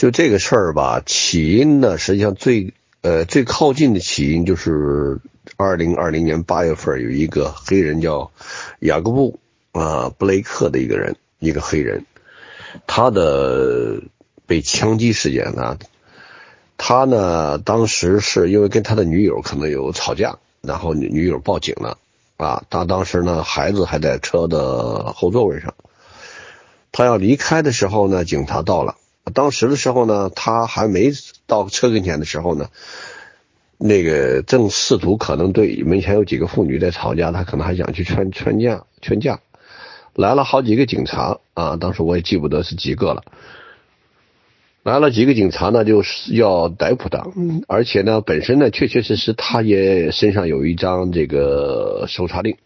就这个事儿吧，起因呢，实际上最呃最靠近的起因就是二零二零年八月份有一个黑人叫雅各布啊布雷克的一个人，一个黑人，他的被枪击事件呢，他呢当时是因为跟他的女友可能有吵架，然后女女友报警了啊，他当时呢孩子还在车的后座位上，他要离开的时候呢，警察到了。当时的时候呢，他还没到车跟前的时候呢，那个正试图可能对门前有几个妇女在吵架，他可能还想去劝劝架劝架，来了好几个警察啊，当时我也记不得是几个了，来了几个警察呢，就是要逮捕他，而且呢，本身呢，确确实实他也身上有一张这个搜查令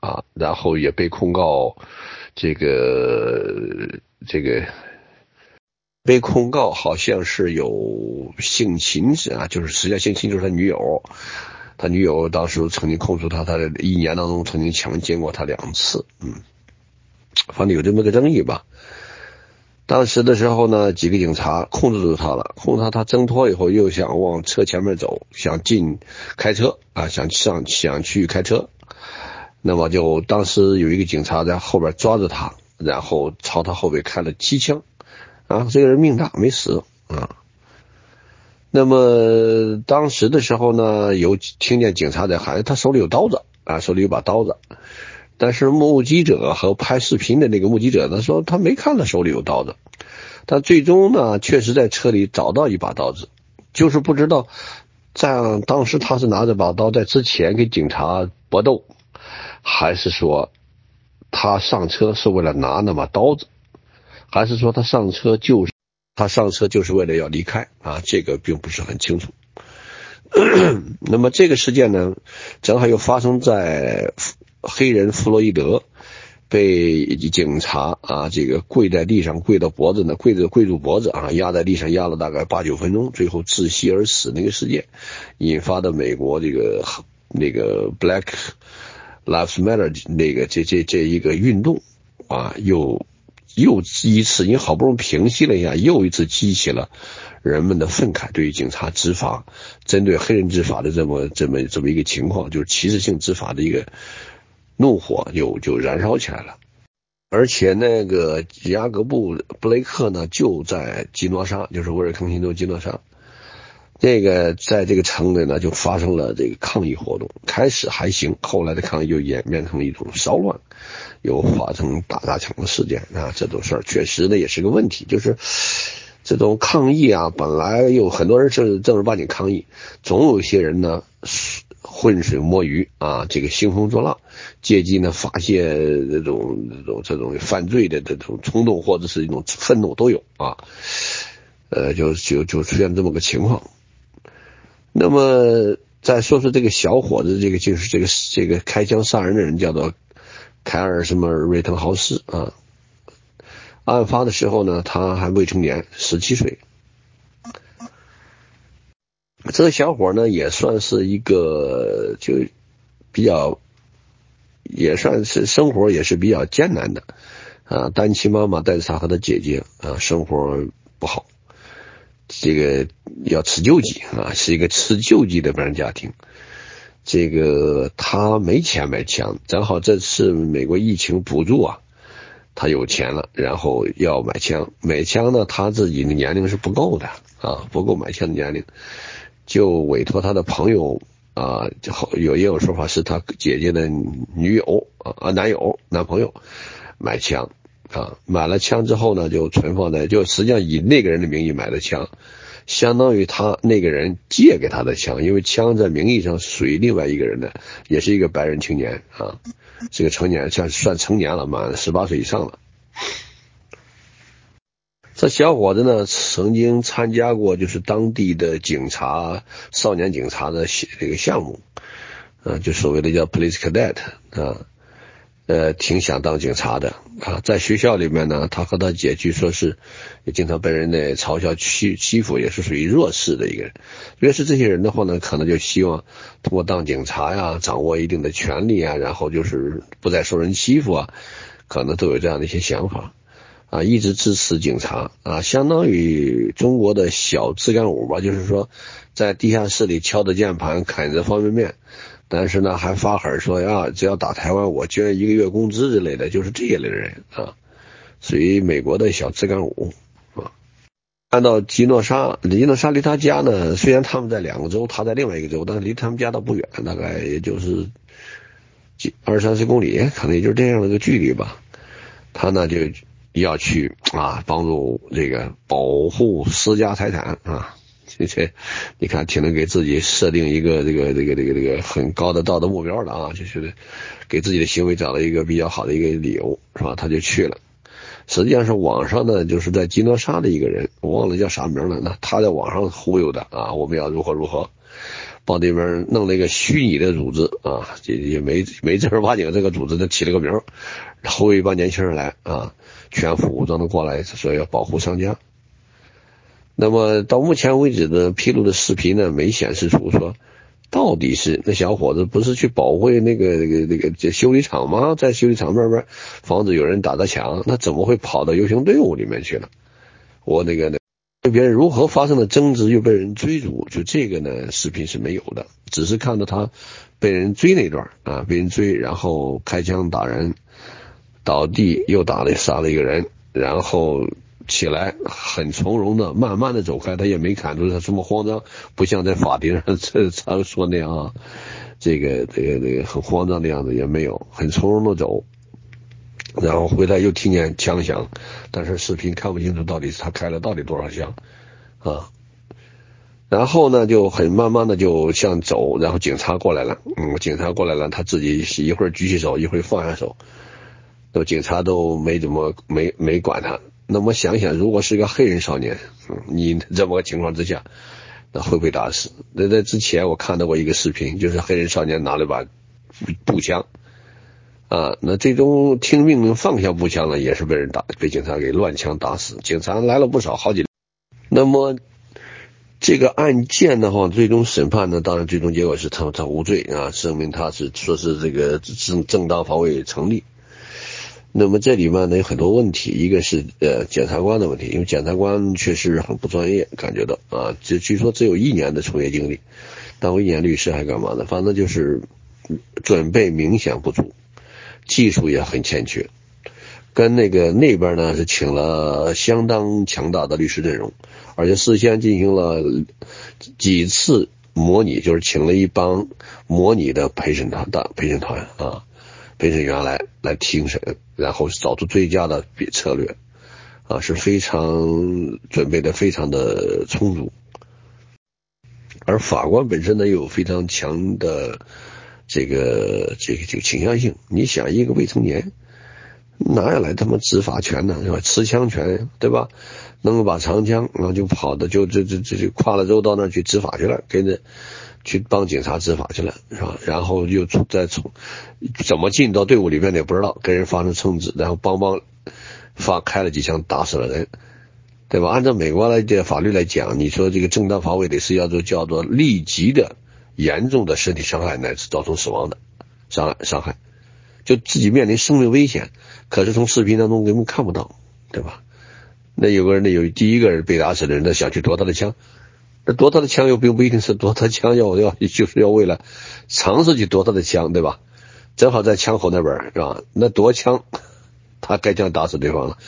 啊，然后也被控告这个这个。被控告好像是有性侵啊，就是实际上性侵就是他女友，他女友当时曾经控诉他，他一年当中曾经强奸过他两次，嗯，反正有这么个争议吧。当时的时候呢，几个警察控制住他了，控制他，他挣脱以后又想往车前面走，想进开车啊，想上想去开车，那么就当时有一个警察在后边抓着他，然后朝他后背开了七枪。啊，这个人命大没死啊。那么当时的时候呢，有听见警察在喊，他手里有刀子啊，手里有把刀子。但是目击者和拍视频的那个目击者呢说，他没看到手里有刀子。但最终呢，确实在车里找到一把刀子，就是不知道在当时他是拿着把刀在之前跟警察搏斗，还是说他上车是为了拿那把刀子。还是说他上车就是他上车就是为了要离开啊？这个并不是很清楚。那么这个事件呢，正好又发生在黑人弗洛伊德被警察啊这个跪在地上跪到脖子呢，跪着跪住脖子啊，压在地上压了大概八九分钟，最后窒息而死那个事件，引发的美国这个那个 Black Lives Matter 那个这这这一个运动啊又。又一次，你好不容易平息了一下，又一次激起了人们的愤慨，对于警察执法、针对黑人执法的这么这么这么一个情况，就是歧视性执法的一个怒火就就燃烧起来了。而且那个吉阿格布布雷克呢，就在基诺沙，就是威尔康辛州基诺沙。这个在这个城里呢，就发生了这个抗议活动。开始还行，后来的抗议就演变成了一种骚乱，又发生打砸抢的事件啊。这种事儿确实呢也是个问题，就是这种抗议啊，本来有很多人是正儿八经抗议，总有一些人呢浑水摸鱼啊，这个兴风作浪，借机呢发泄这种这种这种犯罪的这种冲动或者是一种愤怒都有啊。呃，就就就出现这么个情况。那么再说说这个小伙子，这个就是这个这个开枪杀人的人，叫做凯尔什么瑞滕豪斯啊。案发的时候呢，他还未成年，十七岁。这个小伙呢，也算是一个就比较，也算是生活也是比较艰难的啊。单亲妈妈带着他和他姐姐啊，生活不好。这个要吃救济啊，是一个吃救济的这样家庭。这个他没钱买枪，正好这次美国疫情补助啊，他有钱了，然后要买枪。买枪呢，他自己的年龄是不够的啊，不够买枪的年龄，就委托他的朋友啊，好有也有说法是他姐姐的女友啊男友男朋友买枪。啊，买了枪之后呢，就存放在，就实际上以那个人的名义买的枪，相当于他那个人借给他的枪，因为枪在名义上属于另外一个人的，也是一个白人青年啊，是个成年，算算成年了，满十八岁以上了。这小伙子呢，曾经参加过就是当地的警察少年警察的这个项目，啊，就所谓的叫 police cadet 啊。呃，挺想当警察的啊，在学校里面呢，他和他姐据说是也经常被人呢嘲笑欺欺负，也是属于弱势的一个人。越是这些人的话呢，可能就希望通过当警察呀，掌握一定的权利啊，然后就是不再受人欺负啊，可能都有这样的一些想法。啊，一直支持警察啊，相当于中国的小自干五吧，就是说在地下室里敲着键盘，啃着方便面，但是呢还发狠说呀，只要打台湾，我捐一个月工资之类的，就是这一类人啊，属于美国的小自干五啊。按照基诺沙，基诺沙离他家呢，虽然他们在两个州，他在另外一个州，但是离他们家倒不远，大概也就是几二三十公里，可能也就是这样的一个距离吧。他呢就。要去啊，帮助这个保护私家财产啊，你这，你看挺能给自己设定一个这个这个这个这个很高的道德目标的啊，就是给自己的行为找了一个比较好的一个理由，是吧？他就去了。实际上是网上呢，就是在基诺沙的一个人，我忘了叫啥名了。那他在网上忽悠的啊，我们要如何如何，帮这边弄了一个虚拟的组织啊，也也没没正儿八经这个组织，他起了个名，忽悠一帮年轻人来啊。全副武装的过来，说要保护商家。那么到目前为止的披露的视频呢，没显示出说到底是那小伙子不是去保卫那个那个那个这修理厂吗？在修理厂外边防止有人打他抢，那怎么会跑到游行队伍里面去了？我那个那跟别人如何发生了争执又被人追逐？就这个呢，视频是没有的，只是看到他被人追那段啊，被人追，然后开枪打人。倒地又打了杀了一个人，然后起来很从容的慢慢的走开，他也没看出他这么慌张，不像在法庭上 这常说那样啊，这个这个这个很慌张的样子也没有，很从容的走，然后回来又听见枪响，但是视频看不清楚到底是他开了到底多少枪啊，然后呢就很慢慢的就向走，然后警察过来了，嗯，警察过来了，他自己一会儿举起手，一会儿放下手。那警察都没怎么没没管他。那么想想，如果是一个黑人少年，你这么个情况之下，那会不会打死？那在之前我看到过一个视频，就是黑人少年拿了把步枪，啊，那最终听命令放下步枪了，也是被人打，被警察给乱枪打死。警察来了不少，好几。那么这个案件的话，最终审判呢，当然最终结果是他他无罪啊，证明他是说是这个正正当防卫成立。那么这里面呢有很多问题，一个是呃检察官的问题，因为检察官确实很不专业，感觉到啊，就据说只有一年的从业经历，当过一年律师还是干嘛的，反正就是准备明显不足，技术也很欠缺，跟那个那边呢是请了相当强大的律师阵容，而且事先进行了几次模拟，就是请了一帮模拟的陪审团的陪审团啊。陪审员来来庭审，然后找出最佳的策略，啊，是非常准备的非常的充足。而法官本身呢，又有非常强的这个这个这个倾向性。你想，一个未成年，哪有来他妈执法权呢？是吧？持枪权，对吧？弄个把长枪，然后就跑的，就这这这就跨了州到那去执法去了，跟着。去帮警察执法去了，是吧？然后又从再从怎么进到队伍里面也不知道，跟人发生争执，然后邦邦发开了几枪打死了人，对吧？按照美国来的法律来讲，你说这个正当防卫得是要做叫做立即的严重的身体伤害乃至造成死亡的伤害伤害，就自己面临生命危险，可是从视频当中根本看不到，对吧？那有个人呢，有第一个人被打死的人，他想去夺他的枪。夺他的枪又并不一定是夺他枪，要要就是要为了尝试去夺他的枪，对吧？正好在枪口那边，是吧？那夺枪，他开枪打死对方了，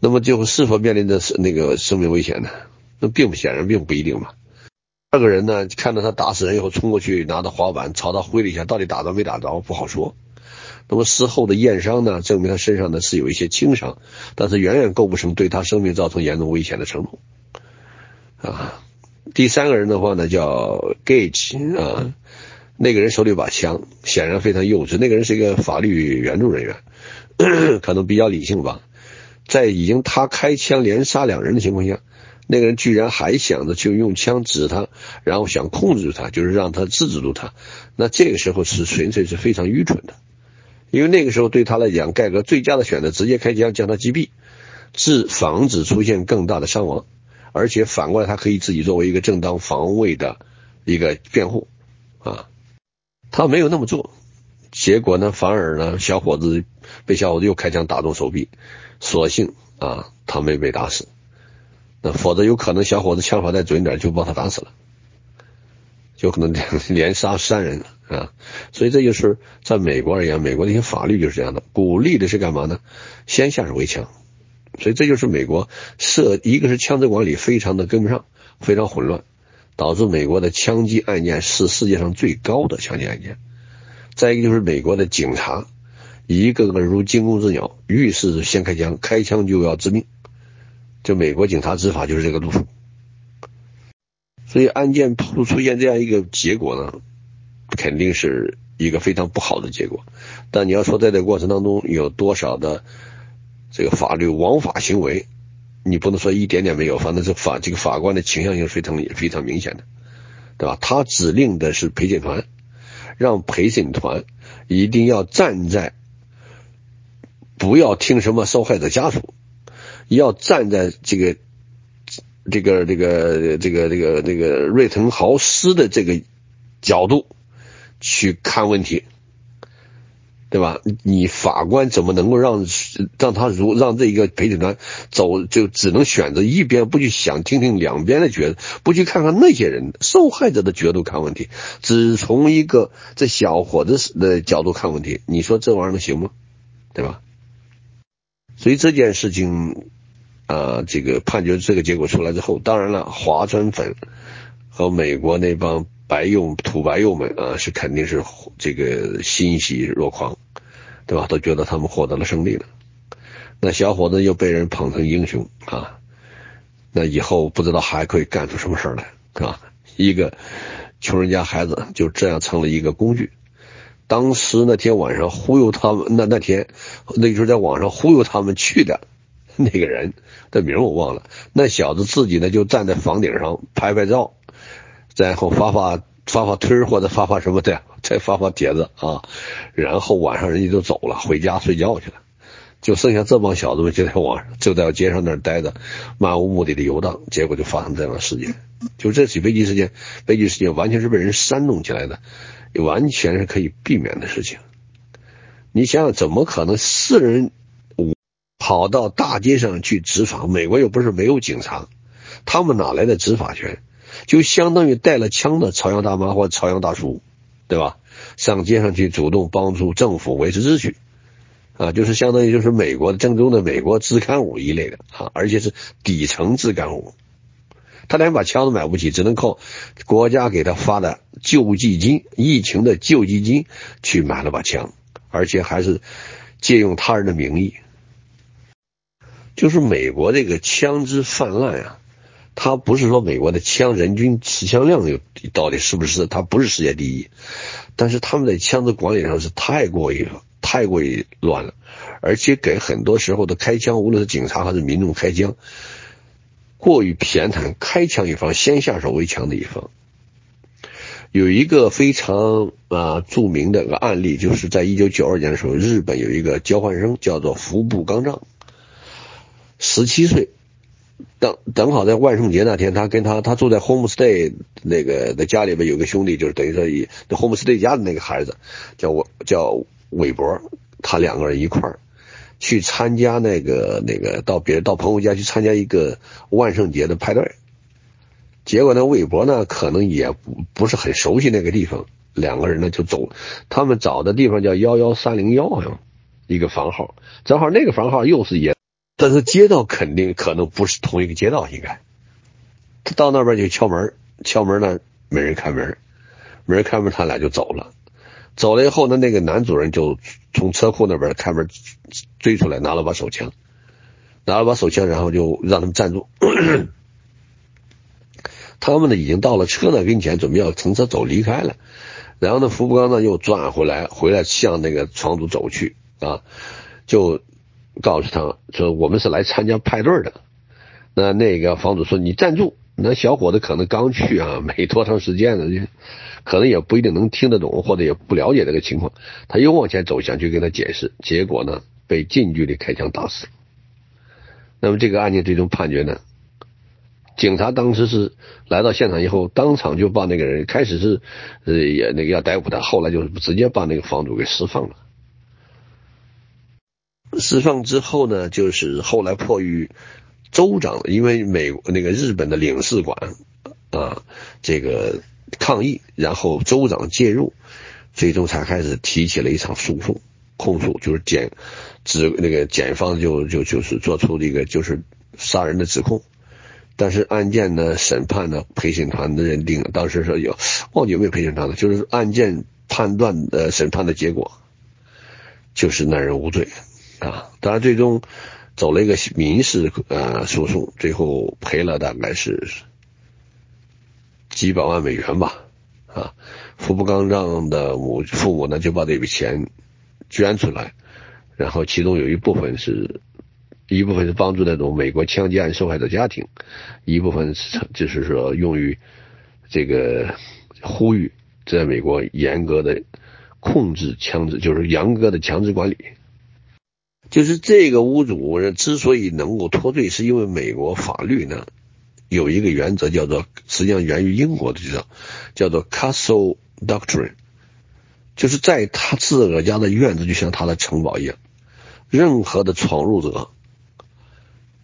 那么就是否面临着那个生命危险呢？那并不显然并不一定嘛。二个人呢，看到他打死人以后冲过去，拿着滑板朝他挥了一下，到底打着没打着不好说。那么事后的验伤呢，证明他身上呢是有一些轻伤，但是远远构不成对他生命造成严重危险的程度啊。第三个人的话呢，叫 Gage 啊，那个人手里有把枪，显然非常幼稚。那个人是一个法律援助人员，可能比较理性吧。在已经他开枪连杀两人的情况下，那个人居然还想着去用枪指他，然后想控制住他，就是让他制止住他。那这个时候是纯粹是非常愚蠢的，因为那个时候对他来讲，盖格最佳的选择，直接开枪将他击毙，致防止出现更大的伤亡。而且反过来，他可以自己作为一个正当防卫的一个辩护，啊，他没有那么做，结果呢，反而呢，小伙子被小伙子又开枪打中手臂，所幸啊，他没被打死。那否则有可能小伙子枪法再准点就把他打死了，有可能 连杀三人啊。所以这就是在美国而言，美国的一些法律就是这样的，鼓励的是干嘛呢？先下手为强。所以这就是美国设，一个是枪支管理非常的跟不上，非常混乱，导致美国的枪击案件是世界上最高的枪击案件。再一个就是美国的警察，一个个如惊弓之鸟，遇事先开枪，开枪就要致命。就美国警察执法就是这个路数。所以案件出出现这样一个结果呢，肯定是一个非常不好的结果。但你要说在这个过程当中有多少的。这个法律枉法行为，你不能说一点点没有，反正是法这个法官的倾向性非常也非常明显的，对吧？他指令的是陪审团，让陪审团一定要站在，不要听什么受害者家属，要站在这个这个这个这个这个这个瑞腾豪斯的这个角度去看问题。对吧？你法官怎么能够让让他如让这一个陪审团走，就只能选择一边，不去想听听两边的角，不去看看那些人受害者的角度看问题，只从一个这小伙子的角度看问题，你说这玩意儿能行吗？对吧？所以这件事情啊，这个判决这个结果出来之后，当然了，华川粉和美国那帮。白右土白右们啊，是肯定是这个欣喜若狂，对吧？都觉得他们获得了胜利了。那小伙子又被人捧成英雄啊，那以后不知道还可以干出什么事来啊？一个穷人家孩子就这样成了一个工具。当时那天晚上忽悠他们，那那天那时候在网上忽悠他们去的那个人的名我忘了。那小子自己呢就站在房顶上拍拍照。然后发发发发推或者发发什么的，再发发帖子啊，然后晚上人家就走了，回家睡觉去了，就剩下这帮小子们就在网上就在街上那儿待着，漫无目的的游荡，结果就发生这样的事件。就这起悲剧事件，悲剧事件完全是被人煽动起来的，完全是可以避免的事情。你想想，怎么可能四人跑到大街上去执法？美国又不是没有警察，他们哪来的执法权？就相当于带了枪的朝阳大妈或朝阳大叔，对吧？上街上去主动帮助政府维持秩序，啊，就是相当于就是美国正宗的美国自干五一类的啊，而且是底层自干五，他连把枪都买不起，只能靠国家给他发的救济金、疫情的救济金去买了把枪，而且还是借用他人的名义，就是美国这个枪支泛滥呀。他不是说美国的枪人均持枪量有到底是不是？他不是世界第一，但是他们在枪支管理上是太过于太过于乱了，而且给很多时候的开枪，无论是警察还是民众开枪，过于偏袒开枪一方先下手为强的一方。有一个非常啊著名的个案例，就是在一九九二年的时候，日本有一个交换生叫做服部刚丈，十七岁。等等好在万圣节那天，他跟他他住在 homestay 那个在家里边有个兄弟，就是等于说以 homestay 家的那个孩子叫我叫韦博，他两个人一块儿去参加那个那个到别人到朋友家去参加一个万圣节的派对，结果呢，韦博呢可能也不不是很熟悉那个地方，两个人呢就走，他们找的地方叫幺幺三零幺好像一个房号，正好那个房号又是也。但是街道肯定可能不是同一个街道，应该到那边就敲门，敲门呢没人开门，没人开门，他俩就走了。走了以后呢，那个男主人就从车库那边开门追出来，拿了把手枪，拿了把手枪，然后就让他们站住。他们呢已经到了车的跟前，准备要乘车走离开了。然后呢，福布刚呢又转回来，回来向那个床主走去啊，就。告诉他说：“我们是来参加派对的。”那那个房主说：“你站住！”那小伙子可能刚去啊，没多长时间呢，可能也不一定能听得懂，或者也不了解这个情况。他又往前走，想去跟他解释，结果呢，被近距离开枪打死。那么这个案件最终判决呢，警察当时是来到现场以后，当场就把那个人开始是呃也那个要逮捕他，后来就直接把那个房主给释放了。释放之后呢，就是后来迫于州长，因为美那个日本的领事馆啊，这个抗议，然后州长介入，最终才开始提起了一场诉讼，控诉就是检指那个检方就就就是做出这个就是杀人的指控，但是案件呢审判呢陪审团的认定，当时说有忘记有没有陪审团了，就是案件判断的审判的结果就是那人无罪。啊，当然最终走了一个民事呃诉讼，最后赔了大概是几百万美元吧。啊，福布刚让的母父母呢就把这笔钱捐出来，然后其中有一部分是一部分是帮助那种美国枪击案受害者家庭，一部分是就是说用于这个呼吁在美国严格的控制枪支，就是严格的强制管理。就是这个屋主之所以能够脱罪，是因为美国法律呢有一个原则，叫做实际上源于英国的这叫做 Castle Doctrine，就是在他自个家的院子就像他的城堡一样，任何的闯入者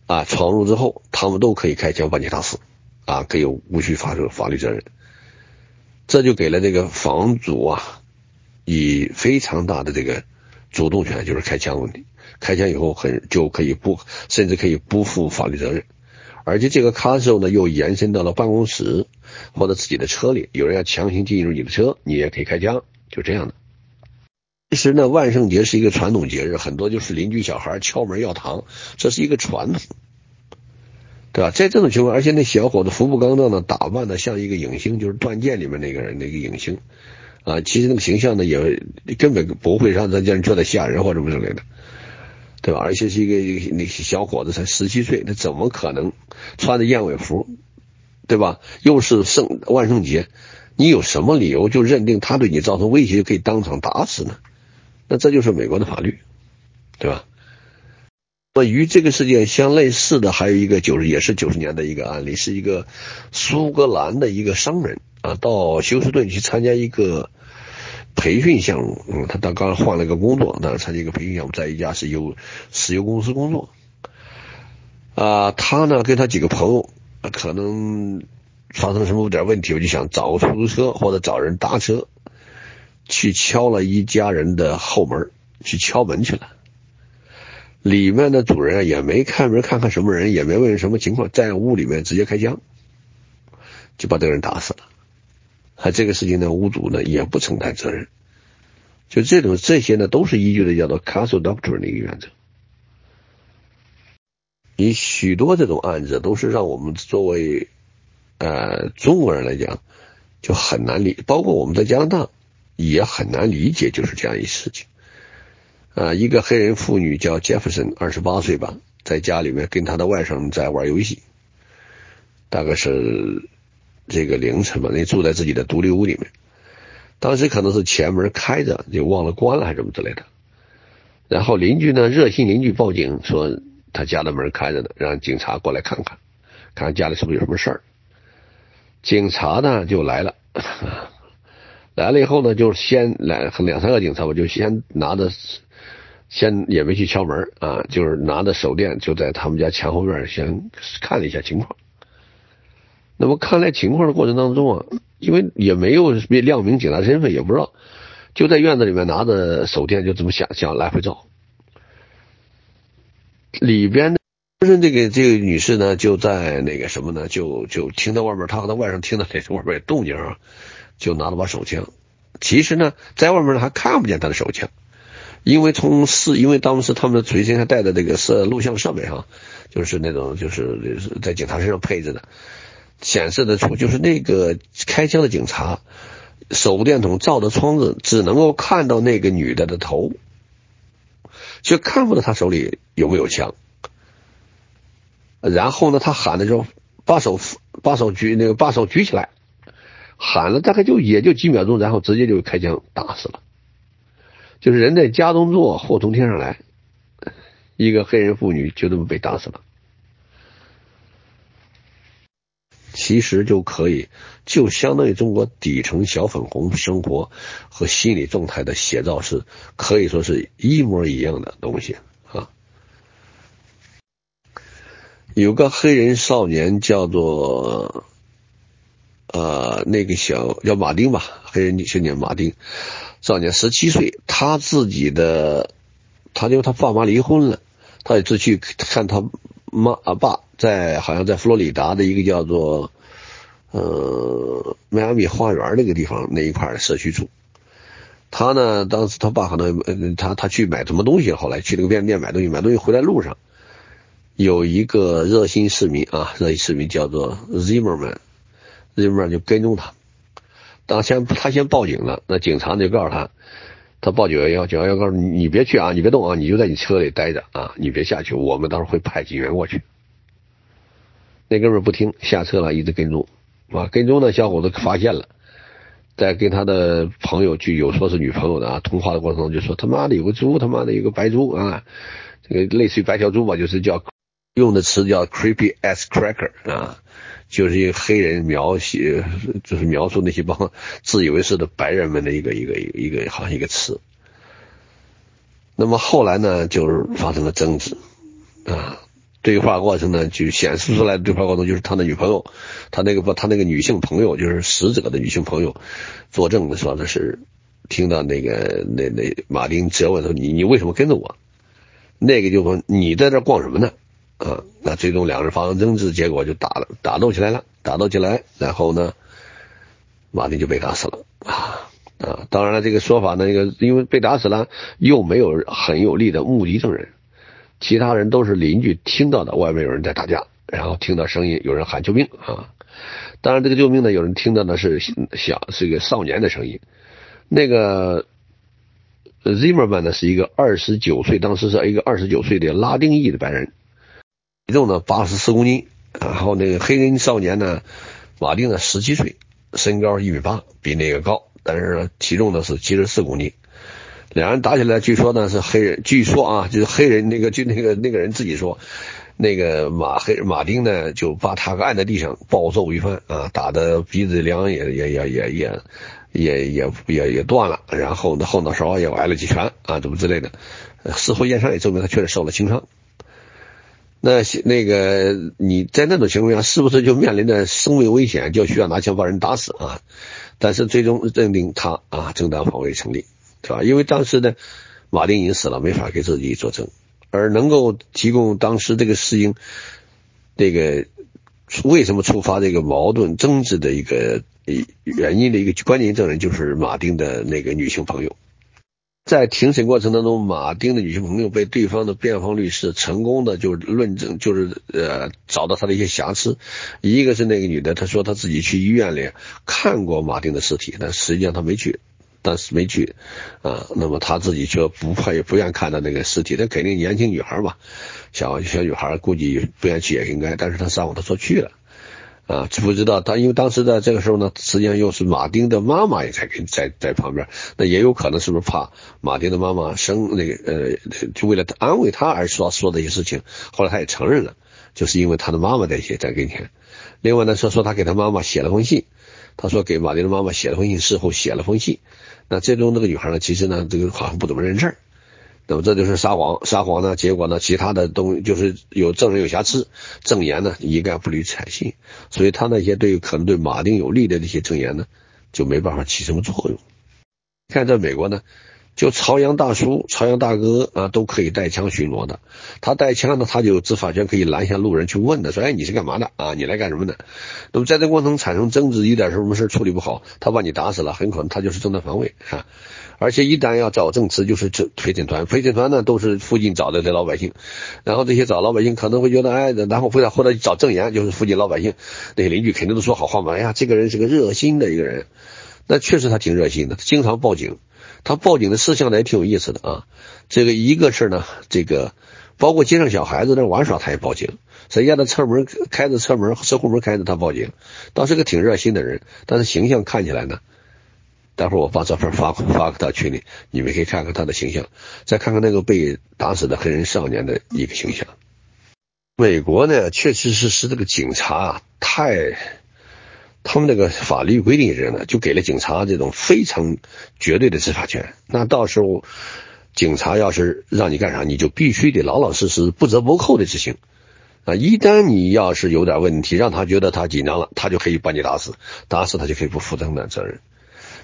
啊闯入之后，他们都可以开枪把你打死，啊可以无需发生法律责任，这就给了这个房主啊以非常大的这个主动权，就是开枪问题。开枪以后很就可以不，甚至可以不负法律责任，而且这个卡手呢又延伸到了办公室或者自己的车里，有人要强行进入你的车，你也可以开枪，就这样的。其实呢，万圣节是一个传统节日，很多就是邻居小孩敲门要糖，这是一个传统，对吧？在这种情况，而且那小伙子服部刚正呢，打扮的像一个影星，就是《断剑》里面那个人那个影星啊，其实那个形象呢也根本不会让人觉得吓人或者什么之类的。对吧？而且是一个那些小伙子才十七岁，他怎么可能穿着燕尾服？对吧？又是圣万圣节，你有什么理由就认定他对你造成威胁就可以当场打死呢？那这就是美国的法律，对吧？那与这个事件相类似的还有一个九十也是九十年的一个案例，是一个苏格兰的一个商人啊，到休斯顿去参加一个。培训项目，嗯，他到刚换了一个工作，当时参加一个培训项目，在一家石油石油公司工作。啊，他呢跟他几个朋友，可能发生什么点问题，我就想找个出租车或者找人搭车，去敲了一家人的后门，去敲门去了。里面的主人也没开门看看什么人，也没问什么情况，在屋里面直接开枪，就把这个人打死了。他这个事情呢，屋主呢也不承担责任，就这种这些呢，都是依据的叫做 Castle Doctrine 的一个原则。你许多这种案子都是让我们作为呃中国人来讲就很难理，包括我们在加拿大也很难理解，就是这样一事情。啊，一个黑人妇女叫 Jefferson，二十八岁吧，在家里面跟他的外甥在玩游戏，大概是。这个凌晨嘛，那住在自己的独立屋里面，当时可能是前门开着，就忘了关了还是什么之类的。然后邻居呢，热心邻居报警说他家的门开着呢，让警察过来看看，看看家里是不是有什么事儿。警察呢就来了，来了以后呢，就先来两三个警察吧，就先拿着，先也没去敲门啊，就是拿着手电就在他们家墙后院先看了一下情况。那么看来情况的过程当中啊，因为也没有亮明警察身份，也不知道，就在院子里面拿着手电，就这么想想来回照。里边呢，就是这个这个女士呢，就在那个什么呢，就就听到外面，她和她外甥听到这外面有动静啊，就拿了把手枪。其实呢，在外面呢还看不见她的手枪，因为从四，因为当时他们随身还带着这个摄录像设备哈，就是那种就是在警察身上配置的。显示的出就是那个开枪的警察，手电筒照着窗子，只能够看到那个女的的头，却看不到她手里有没有枪。然后呢，他喊的时候，把手把手举那个把手举起来，喊了大概就也就几秒钟，然后直接就开枪打死了。就是人在家中坐，祸从天上来，一个黑人妇女就这么被打死了。其实就可以就相当于中国底层小粉红生活和心理状态的写照是可以说是一模一样的东西啊。有个黑人少年叫做呃那个小叫马丁吧黑人女青年马丁少年十七岁他自己的他就他爸妈离婚了他也是去看他妈阿爸在好像在佛罗里达的一个叫做，呃，迈阿密花园那个地方那一块的社区住。他呢，当时他爸可能他他去买什么东西，后来去那个便利店买东西，买东西回来路上。有一个热心市民啊，热心市民叫做 Zimmerman，Zimmerman 就跟踪他。当先他先报警了，那警察就告诉他，他报九幺幺，九幺幺告诉你你别去啊，你别动啊，你就在你车里待着啊，你别下去，我们到时候会派警员过去。那哥们不听，下车了，一直跟踪，啊，跟踪呢，小伙子发现了，在跟他的朋友去有说是女朋友的啊，通话的过程中就说他妈的有个猪，他妈的有个白猪啊，这个类似于白条猪吧，就是叫。用的词叫 creepy ass cracker 啊，就是一个黑人描写，就是描述那些帮自以为是的白人们的一个一个一个好像一个词。那么后来呢，就是发生了争执啊，对话过程呢就显示出来的对话过程就是他的女朋友，他那个不他那个女性朋友就是死者的女性朋友作证的说的是听到那个那那马丁责问说你你为什么跟着我？那个就说你在这逛什么呢？啊，那最终两人发生争执，结果就打了，打斗起来了，打斗起来，然后呢，马丁就被打死了啊啊！当然了，这个说法呢，那个因为被打死了，又没有很有力的目击证人，其他人都是邻居听到的，外面有人在打架，然后听到声音，有人喊救命啊！当然，这个救命呢，有人听到的是小是一个少年的声音，那个 Zimmerman 呢是一个二十九岁，当时是一个二十九岁的拉丁裔的白人。体重呢八十四公斤，然后那个黑人少年呢，马丁呢十七岁，身高一米八，比那个高，但是呢体重呢是七十四公斤。两人打起来，据说呢是黑人，据说啊就是黑人那个就那个那个人自己说，那个马黑马丁呢就把他按在地上暴揍一番啊，打的鼻子梁也也也也也也也也也断了，然后呢后脑勺也挨了几拳啊，怎么之类的，事后验伤也证明他确实受了轻伤。那那个你在那种情况下，是不是就面临着生命危险，就需要拿枪把人打死啊？但是最终认定他啊正当防卫成立，是吧？因为当时呢，马丁已经死了，没法给自己作证，而能够提供当时这个事情，这个为什么触发这个矛盾争执的一个原因的一个关键证人，就是马丁的那个女性朋友。在庭审过程当中，马丁的女性朋友被对方的辩方律师成功的就论证，就是呃找到他的一些瑕疵。一个是那个女的，她说她自己去医院里看过马丁的尸体，但实际上她没去，但是没去啊。那么他自己就不怕也不愿看到那个尸体，那肯定年轻女孩嘛，小小女孩估计不愿去也应该。但是她上午她说去了。啊，不知道他，因为当时在这个时候呢，实际上又是马丁的妈妈也在跟在在旁边，那也有可能是不是怕马丁的妈妈生那个呃，就为了安慰他而说说这些事情。后来他也承认了，就是因为他的妈妈在写在跟前。另外呢，说说他给他妈妈写了封信，他说给马丁的妈妈写了封信，事后写了封信。那最终这个女孩呢，其实呢，这个好像不怎么认事儿。那么这就是撒谎，撒谎呢，结果呢，其他的东就是有证人有瑕疵，证言呢一概不予采信，所以他那些对可能对马丁有利的那些证言呢，就没办法起什么作用。看在美国呢，就朝阳大叔、朝阳大哥啊，都可以带枪巡逻的。他带枪呢，他就执法权，可以拦下路人去问的，说：“哎，你是干嘛的啊？你来干什么的？”那么在这过程产生争执，一点什么事处理不好，他把你打死了，很可能他就是正当防卫啊。而且一旦要找证词，就是这陪审团，陪审团呢都是附近找的这老百姓，然后这些找老百姓可能会觉得，哎，然后或者或者找证言，就是附近老百姓那些邻居肯定都说好话嘛。哎呀，这个人是个热心的一个人，那确实他挺热心的，经常报警。他报警的事项呢也挺有意思的啊。这个一个是呢，这个包括街上小孩子在玩耍，他也报警。谁家的车门开着车门车库门开着，他报警，倒是个挺热心的人。但是形象看起来呢？待会儿我把照片发发到群里，你们可以看看他的形象，再看看那个被打死的黑人少年的一个形象。美国呢，确实是是这个警察啊，太，他们那个法律规定是呢，就给了警察这种非常绝对的执法权。那到时候警察要是让你干啥，你就必须得老老实实、不折不扣的执行。啊，一旦你要是有点问题，让他觉得他紧张了，他就可以把你打死，打死他就可以不负承担责任。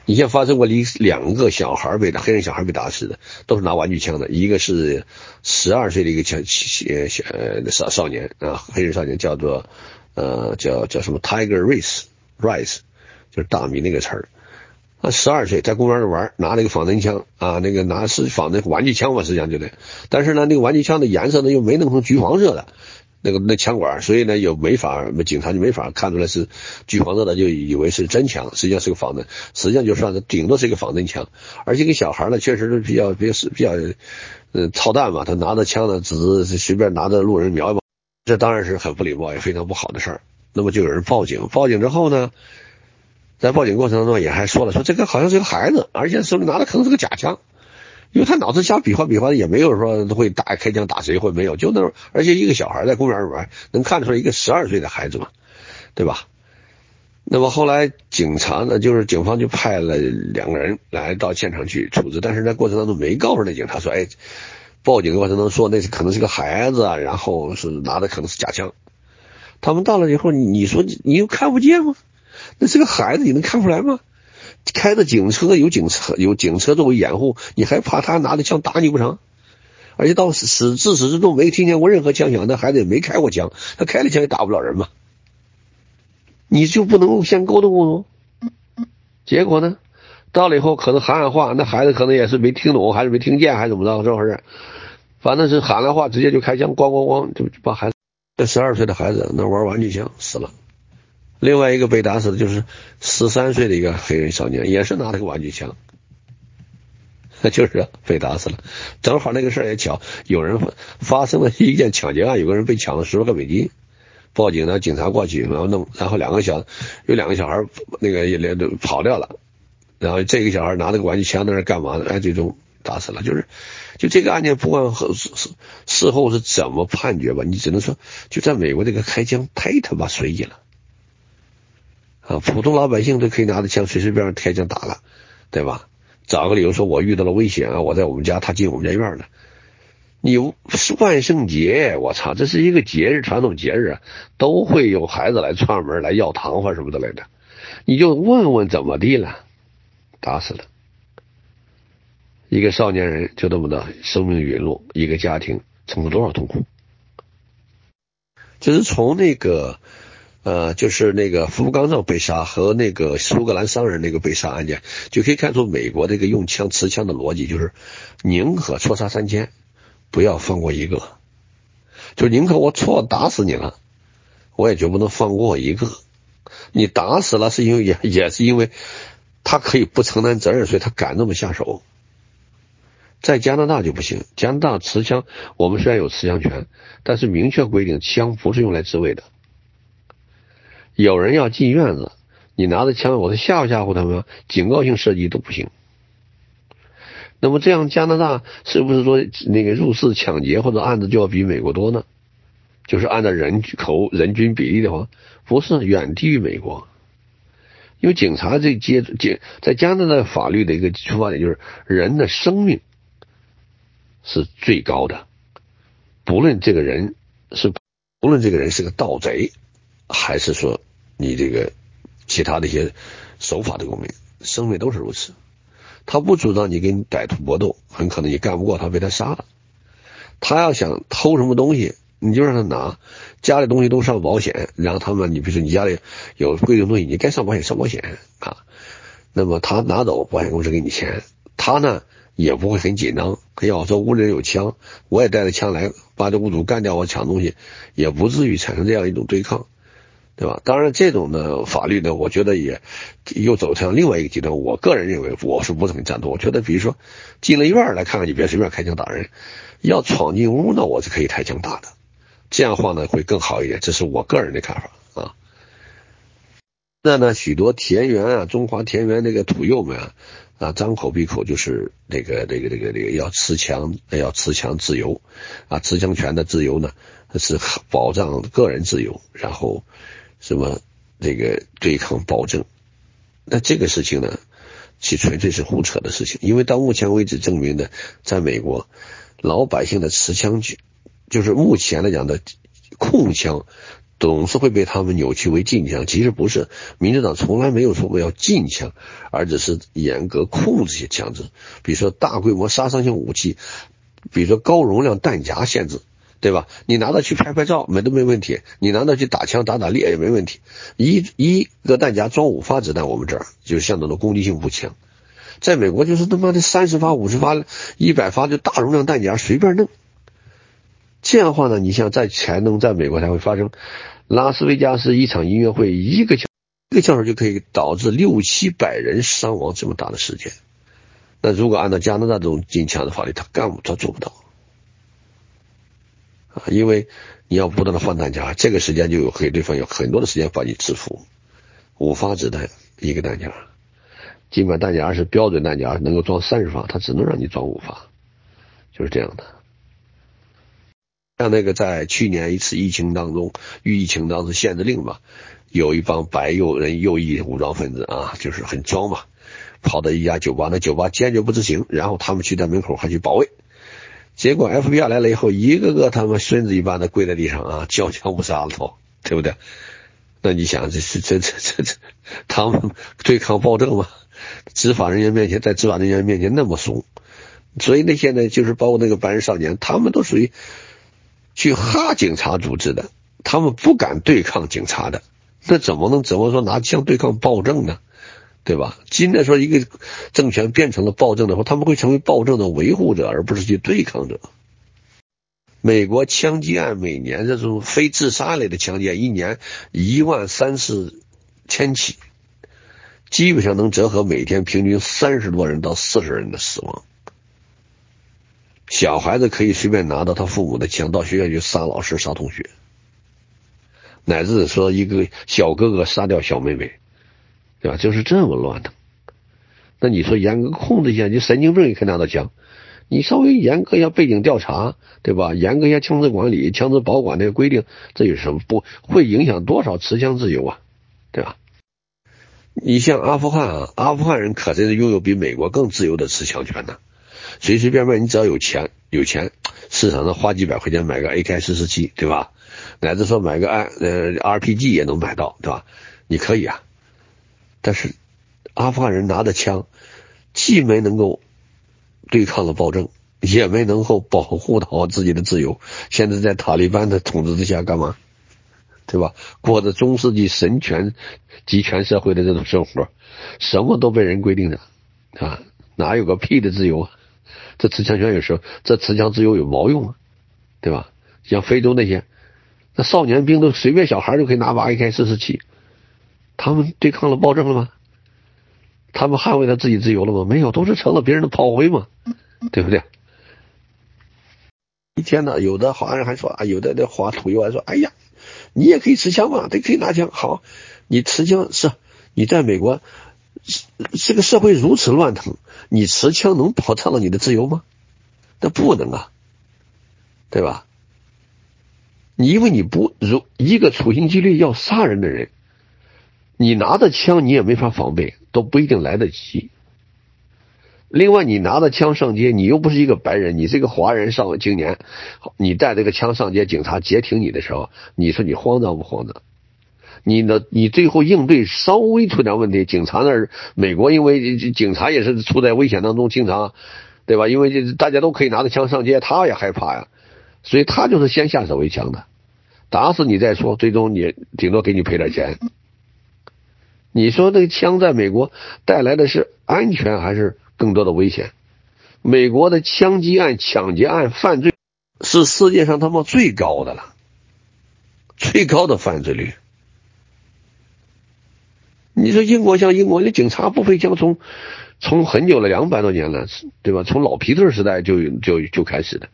你像发生过两两个小孩被打，黑人小孩被打死的，都是拿玩具枪的，一个是十二岁的一个小小呃少少年啊，黑人少年叫做呃叫叫什么 Tiger Rice Rice，就是大米那个词儿。啊，十二岁在公园里玩，拿了一个仿真枪啊，那个拿是仿的玩具枪嘛，实际上就得，但是呢，那个玩具枪的颜色呢又没弄成橘黄色的。那个那枪管，所以呢，又没法，警察就没法看出来是橘黄色的，就以为是真枪，实际上是个仿真，实际上就算是顶多是一个仿真枪。而且个小孩呢，确实是比较比较比较，嗯，操蛋嘛，他拿着枪呢，只是随便拿着路人瞄一瞄，这当然是很不礼貌，也非常不好的事儿。那么就有人报警，报警之后呢，在报警过程当中也还说了，说这个好像是个孩子，而且手里拿的可能是个假枪。因为他脑子瞎比划比划，也没有说会打开枪打谁，或没有，就那，而且一个小孩在公园玩，能看出来一个十二岁的孩子嘛，对吧？那么后来警察呢，就是警方就派了两个人来到现场去处置，但是在过程当中没告诉那警察说，哎，报警的过程当中说那是可能是个孩子，然后是拿的可能是假枪。他们到了以后，你说你又看不见吗？那是个孩子，你能看出来吗？开着警车，有警车有警车作为掩护，你还怕他拿着枪打你不成？而且到始自始至终没听见过任何枪响，那孩子也没开过枪，他开了枪也打不了人嘛。你就不能先沟通沟通？结果呢，到了以后可能喊喊话，那孩子可能也是没听懂，还是没听见，还是怎么着？这回事？反正是喊了话，直接就开枪，咣咣咣，就把孩子这十二岁的孩子那玩玩具枪死了。另外一个被打死的就是十三岁的一个黑人少年，也是拿了个玩具枪，那 就是被打死了。正好那个事儿也巧，有人发生了一件抢劫案，有个人被抢了十多个美金，报警呢，警察过去，然后弄，然后两个小有两个小孩那个也连都跑掉了，然后这个小孩拿那个玩具枪在那干嘛呢？哎，最终打死了。就是就这个案件，不管事事事后是怎么判决吧，你只能说，就在美国这个开枪太他妈随意了。啊，普通老百姓都可以拿着枪随随便便开枪打了，对吧？找个理由说我遇到了危险啊，我在我们家，他进我们家院了。你万圣节，我操，这是一个节日，传统节日，都会有孩子来串门来要糖或什么的来的。你就问问怎么地了，打死了一个少年人，就这么的生命陨落，一个家庭承受多少痛苦？就是从那个。呃，就是那个福冈正被杀和那个苏格兰商人那个被杀案件，就可以看出美国这个用枪持枪的逻辑，就是宁可错杀三千，不要放过一个，就宁可我错打死你了，我也绝不能放过一个。你打死了是因为也也是因为他可以不承担责任，所以他敢那么下手。在加拿大就不行，加拿大持枪，我们虽然有持枪权，但是明确规定枪不是用来自卫的。有人要进院子，你拿着枪，我是吓唬吓唬他们，警告性射击都不行。那么这样，加拿大是不是说那个入室抢劫或者案子就要比美国多呢？就是按照人口人均比例的话，不是远低于美国。因为警察这接接在加拿大法律的一个出发点就是人的生命是最高的，不论这个人是不论这个人是个盗贼。还是说你这个其他的一些守法的公民，生命都是如此。他不主张你跟歹徒搏斗，很可能你干不过他，被他杀了。他要想偷什么东西，你就让他拿，家里东西都上保险，然后他们，你比如说你家里有贵重东西，你该上保险上保险啊。那么他拿走，保险公司给你钱，他呢也不会很紧张。要说屋里有枪，我也带着枪来把这屋主干掉，我抢东西，也不至于产生这样一种对抗。对吧？当然，这种的法律呢，我觉得也又走向另外一个极端。我个人认为，我是不是很赞同？我觉得，比如说进了院来看看，你别随便开枪打人。要闯进屋呢，我是可以开枪打的。这样的话呢，会更好一点。这是我个人的看法啊。那呢，许多田园啊，中华田园那个土幼们啊，啊，张口闭口就是这个这个这个这个要持枪，要持枪自由啊，持枪权的自由呢，是保障个人自由，然后。什么这个对抗暴政？那这个事情呢，其纯粹是胡扯的事情。因为到目前为止证明呢，在美国，老百姓的持枪权，就是目前来讲的控枪总是会被他们扭曲为禁枪，其实不是，民主党从来没有说过要禁枪，而只是严格控制些枪支，比如说大规模杀伤性武器，比如说高容量弹夹限制，对吧？你拿到去拍拍照没都没问题，你拿到去打枪打打猎也没问题。一一个弹夹装五发子弹，我们这儿就是相当的攻击性步枪，在美国就是他妈的三十发、五十发、一百发就大容量弹夹随便弄。这样的话呢，你像在才能在美国才会发生，拉斯维加斯一场音乐会，一个枪一个枪手就可以导致六七百人伤亡这么大的事件。那如果按照加拿大这种禁枪的法律，他干他做不到啊，因为你要不断的换弹夹，这个时间就有给对方有很多的时间把你制服。五发子弹一个弹夹，尽管弹夹是标准弹夹，能够装三十发，他只能让你装五发，就是这样的。像那个在去年一次疫情当中，疫情当中限制令嘛，有一帮白右人右翼武装分子啊，就是很装嘛，跑到一家酒吧，那酒吧坚决不执行，然后他们去在门口还去保卫，结果 FBI 来了以后，一个个他们孙子一般的跪在地上啊，交枪不杀了都，对不对？那你想，这是这这这这，他们对抗暴政吗？执法人员面前，在执法人员面前那么怂，所以那些呢，就是包括那个白人少年，他们都属于。去哈警察组织的，他们不敢对抗警察的，那怎么能怎么说拿枪对抗暴政呢？对吧？今天说一个政权变成了暴政的话，他们会成为暴政的维护者，而不是去对抗者。美国枪击案每年这种非自杀类的枪击案，一年一万三四千起，基本上能折合每天平均三十多人到四十人的死亡。小孩子可以随便拿到他父母的枪，到学校去杀老师、杀同学，乃至说一个小哥哥杀掉小妹妹，对吧？就是这么乱的。那你说严格控制一下，你神经病也可以拿到枪，你稍微严格一下背景调查，对吧？严格一下枪支管理、枪支保管那个规定，这有什么不会影响多少持枪自由啊？对吧？你像阿富汗啊，阿富汗人可真是拥有比美国更自由的持枪权呢。随随便便，你只要有钱，有钱，市场上花几百块钱买个 AK 四十七，对吧？乃至说买个 I 呃 RPG 也能买到，对吧？你可以啊。但是阿富汗人拿的枪，既没能够对抗了暴政，也没能够保护到自己的自由。现在在塔利班的统治之下，干嘛？对吧？过着中世纪神权集权社会的这种生活，什么都被人规定着啊，哪有个屁的自由啊？这持枪权有时候，这持枪自由有毛用啊，对吧？像非洲那些，那少年兵都随便小孩就可以拿把 AK 四十七，他们对抗了暴政了吗？他们捍卫了自己自由了吗？没有，都是成了别人的炮灰嘛，对不对？一天呢，有的华人还说啊，有的那华土友还说，哎呀，你也可以持枪嘛，都可以拿枪。好，你持枪是，你在美国。这个社会如此乱腾，你持枪能保障了你的自由吗？那不能啊，对吧？你因为你不如一个处心积虑要杀人的人，你拿着枪你也没法防备，都不一定来得及。另外，你拿着枪上街，你又不是一个白人，你是一个华人少青年，你带这个枪上街，警察截停你的时候，你说你慌张不慌张？你呢？你最后应对稍微出点问题，警察那儿，美国因为警察也是处在危险当中，经常，对吧？因为这大家都可以拿着枪上街，他也害怕呀，所以他就是先下手为强的，打死你再说，最终你顶多给你赔点钱。你说这枪在美国带来的是安全还是更多的危险？美国的枪击案、抢劫案犯罪是世界上他妈最高的了，最高的犯罪率。你说英国像英国，那警察不配枪，从从很久了，两百多年了，对吧？从老皮特时代就就就开始的，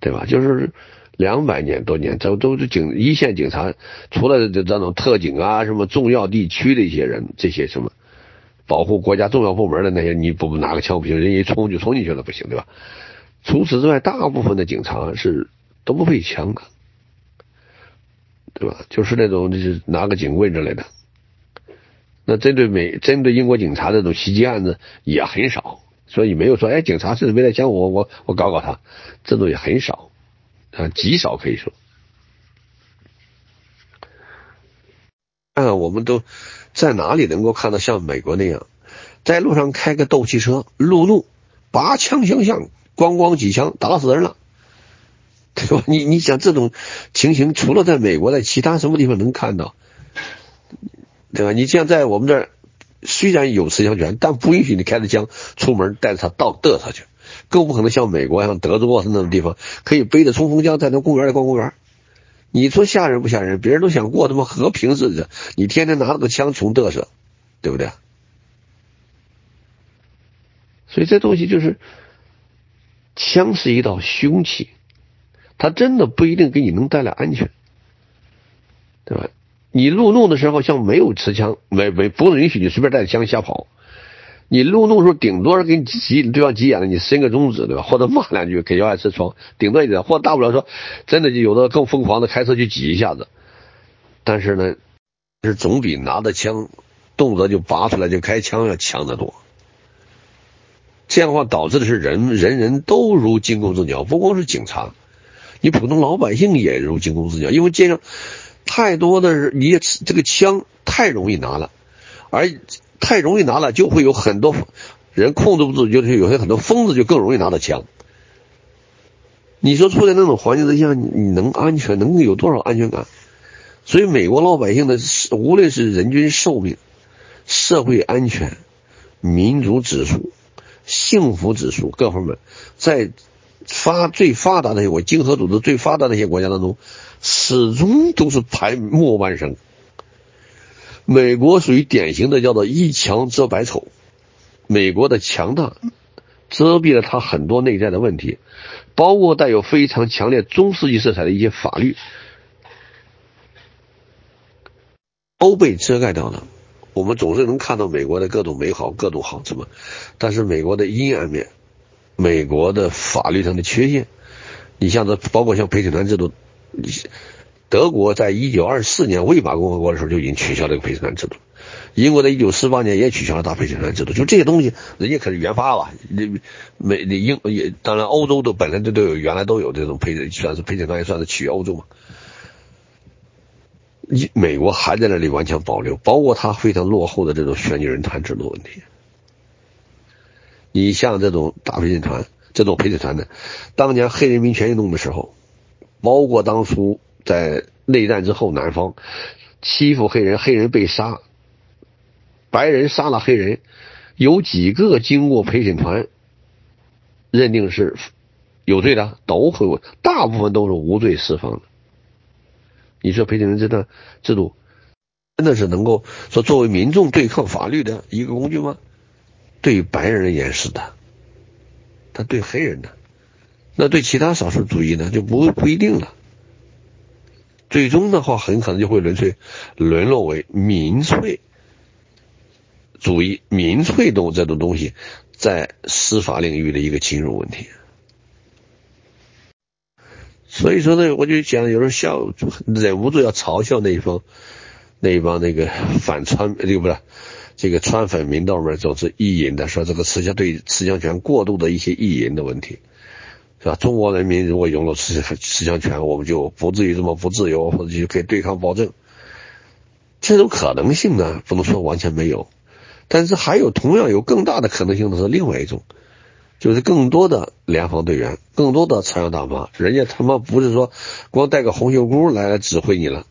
对吧？就是两百年多年，都都是警一线警察，除了这这种特警啊，什么重要地区的一些人，这些什么保护国家重要部门的那些，你不拿个枪不行，人一冲就冲进去了，不行，对吧？除此之外，大部分的警察是都不配枪的，对吧？就是那种就是拿个警棍之类的。那针对美针对英国警察这种袭击案子也很少，所以没有说哎，警察是为了想我我我搞搞他，这种也很少啊，极少可以说。嗯，我们都在哪里能够看到像美国那样，在路上开个斗气车，路怒，拔枪相向，咣咣几枪打死人了，对吧？你你想这种情形，除了在美国，在其他什么地方能看到？对吧？你像在我们这儿，虽然有持枪权，但不允许你开着枪出门带着他到嘚瑟去，更不可能像美国、像德州啊那种地方，可以背着冲锋枪在那公园里逛公园。你说吓人不吓人？别人都想过他妈和平日子，你天天拿着个枪穷嘚瑟，对不对？所以这东西就是，枪是一道凶器，它真的不一定给你能带来安全，对吧？你路怒的时候，像没有持枪，没没不允许你随便带着枪瞎跑。你路怒的时候，顶多是给你急对方急眼了，你伸个中指，对吧？或者骂两句，给摇下车窗，顶多一点，或大不了说，真的就有的更疯狂的开车去挤一下子。但是呢，是总比拿着枪，动辄就拔出来就开枪要强得多。这样的话导致的是人人人都如惊弓之鸟，不光是警察，你普通老百姓也如惊弓之鸟，因为街上太多的是你这个枪太容易拿了，而。太容易拿了，就会有很多人控制不住，就是有些很多疯子就更容易拿到枪。你说处在那种环境之下，你能安全，能有多少安全感？所以，美国老百姓的无论是人均寿命、社会安全、民族指数、幸福指数各方面，在发最发达的些国经合组织最发达的一些国家当中，始终都是排末班生。美国属于典型的叫做一强遮百丑，美国的强大遮蔽了他很多内在的问题，包括带有非常强烈中世纪色彩的一些法律，都被遮盖掉了。我们总是能看到美国的各种美好、各种好什么，但是美国的阴暗面，美国的法律上的缺陷，你像这包括像陪审团制度。德国在一九二四年魏玛共和国的时候就已经取消这个陪审团制度，英国在一九四八年也取消了大陪审团制度。就这些东西，人家可是原发了。你美、那英也当然欧洲都本来就都有，原来都有这种陪算是陪审团，也算是起于欧洲嘛。你美国还在那里顽强保留，包括他非常落后的这种选举人团制度问题。你像这种大陪审团，这种陪审团的，当年黑人民权运动的时候，包括当初。在内战之后，南方欺负黑人，黑人被杀，白人杀了黑人，有几个经过陪审团认定是有罪的，都会，大部分都是无罪释放的。你说陪审团这段制度真的是能够说作为民众对抗法律的一个工具吗？对白人而言是的，他对黑人的，那对其他少数族裔呢就不不一定了。最终的话，很可能就会沦粹，沦落为民粹主义、民粹动这种东西在司法领域的一个侵入问题。所以说呢，我就讲，有时候笑，忍不住要嘲笑那一方，那一帮那个反川，对不对？这个川粉民道们总是意淫的，说这个持枪对持枪权过度的一些意淫的问题。是吧？中国人民如果拥有持持枪权，我们就不至于这么不自由，或者就可以对抗暴政。这种可能性呢，不能说完全没有，但是还有同样有更大的可能性的是另外一种，就是更多的联防队员，更多的朝阳大妈，人家他妈不是说光带个红袖箍来来指挥你了，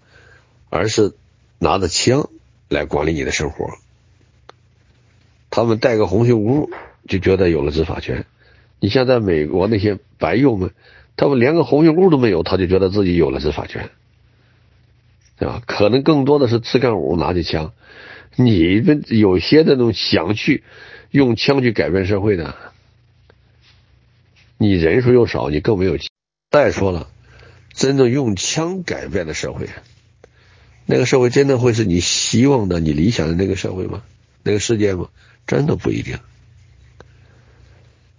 而是拿着枪来管理你的生活。他们带个红袖箍就觉得有了执法权。你像在美国那些白右们，他们连个红袖箍都没有，他就觉得自己有了执法权，对吧？可能更多的是吃干五拿起枪，你们有些那种想去用枪去改变社会的，你人数又少，你更没有。再说了，真正用枪改变的社会，那个社会真的会是你希望的、你理想的那个社会吗？那个世界吗？真的不一定。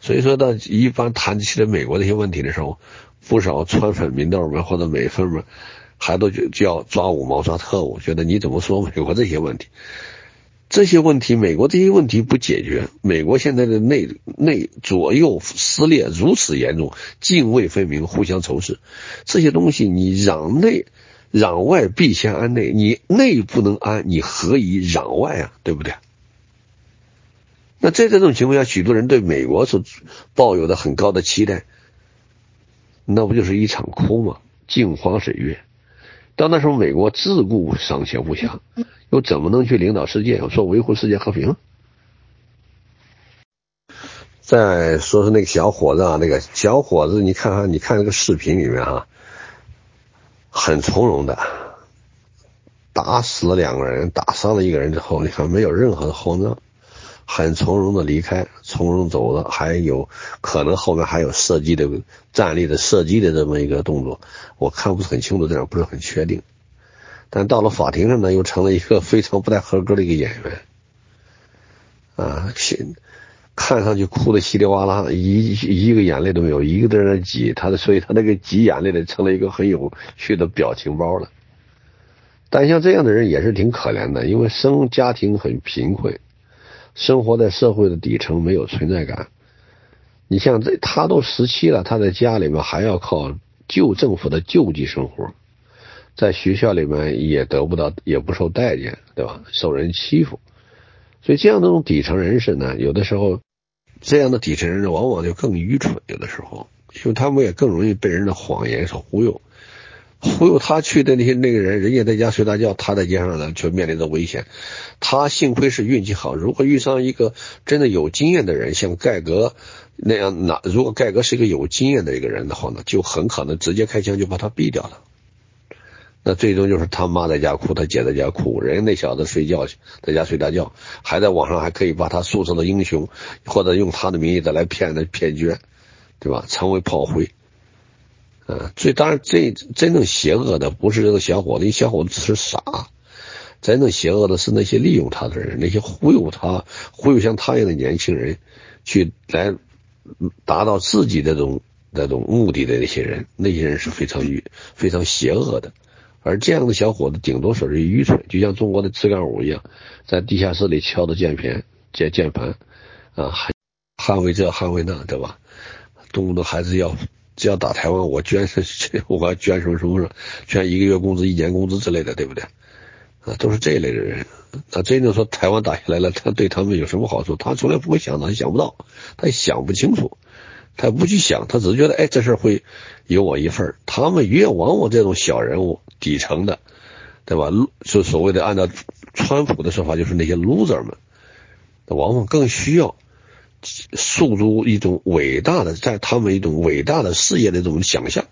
所以说，到一般谈起来美国这些问题的时候，不少川粉民道们或者美粉们，还都就要抓五毛抓特务，觉得你怎么说美国这些问题？这些问题，美国这些问题不解决，美国现在的内内左右撕裂如此严重，泾渭分明，互相仇视，这些东西你攘内攘外必先安内，你内不能安，你何以攘外啊？对不对？那在这种情况下，许多人对美国所抱有的很高的期待，那不就是一场空吗？镜花水月。到那时候，美国自顾尚且不暇，又怎么能去领导世界，说维护世界和平？再说说那个小伙子啊，那个小伙子，你看看，你看那个视频里面啊，很从容的，打死了两个人，打伤了一个人之后，你看没有任何的慌张，很从容的离开，从容走了，还有可能后面还有射击的站立的射击的这么一个动作。我看不是很清楚，这样不是很确定，但到了法庭上呢，又成了一个 非常不太合格的一个演员，啊，看上去哭的稀里哗啦，一一个眼泪都没有，一个在那挤他的，所以他那个挤眼泪的成了一个很有趣的表情包了。但像这样的人也是挺可怜的，因为生家庭很贫困，生活在社会的底层，没有存在感。你像这，他都十七了，他在家里面还要靠。旧政府的救济生活，在学校里面也得不到，也不受待见，对吧？受人欺负，所以这样的种底层人士呢，有的时候，这样的底层人士往往就更愚蠢，有的时候，因为他们也更容易被人的谎言所忽悠，忽悠他去的那些那个人，人家在家睡大觉，他在街上呢却面临着危险。他幸亏是运气好，如果遇上一个真的有经验的人，像盖格。那样，那如果盖哥是一个有经验的一个人的话呢，就很可能直接开枪就把他毙掉了。那最终就是他妈在家哭，他姐在家哭，人家那小子睡觉去在家睡大觉，还在网上还可以把他塑成的英雄，或者用他的名义再来骗的骗捐，对吧？成为炮灰。嗯，最当然，这真正邪恶的不是这个小伙子，因为小伙子只是傻，真正邪恶的是那些利用他的人，那些忽悠他、忽悠像他一样的年轻人，去来。达到自己这种那种目的的那些人，那些人是非常愚、非常邪恶的。而这样的小伙子，顶多说是愚蠢，就像中国的自干五一样，在地下室里敲着键盘、键键盘，啊，捍卫这、捍卫那，对吧？动不动还是要只要打台湾，我捐是 我捐什么什么什么，捐一个月工资、一年工资之类的，对不对？啊，都是这一类的人。那真正说台湾打下来了，他对他们有什么好处？他从来不会想到，他想不到，他也想不清楚，他不去想，他只是觉得，哎，这事会有我一份他们越往往这种小人物、底层的，对吧？就所谓的按照川普的说法，就是那些 loser 们，往往更需要诉诸一种伟大的，在他们一种伟大的事业的一种想象，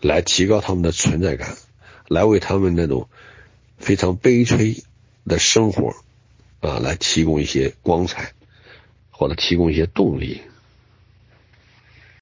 来提高他们的存在感，来为他们那种。非常悲催的生活，啊，来提供一些光彩，或者提供一些动力。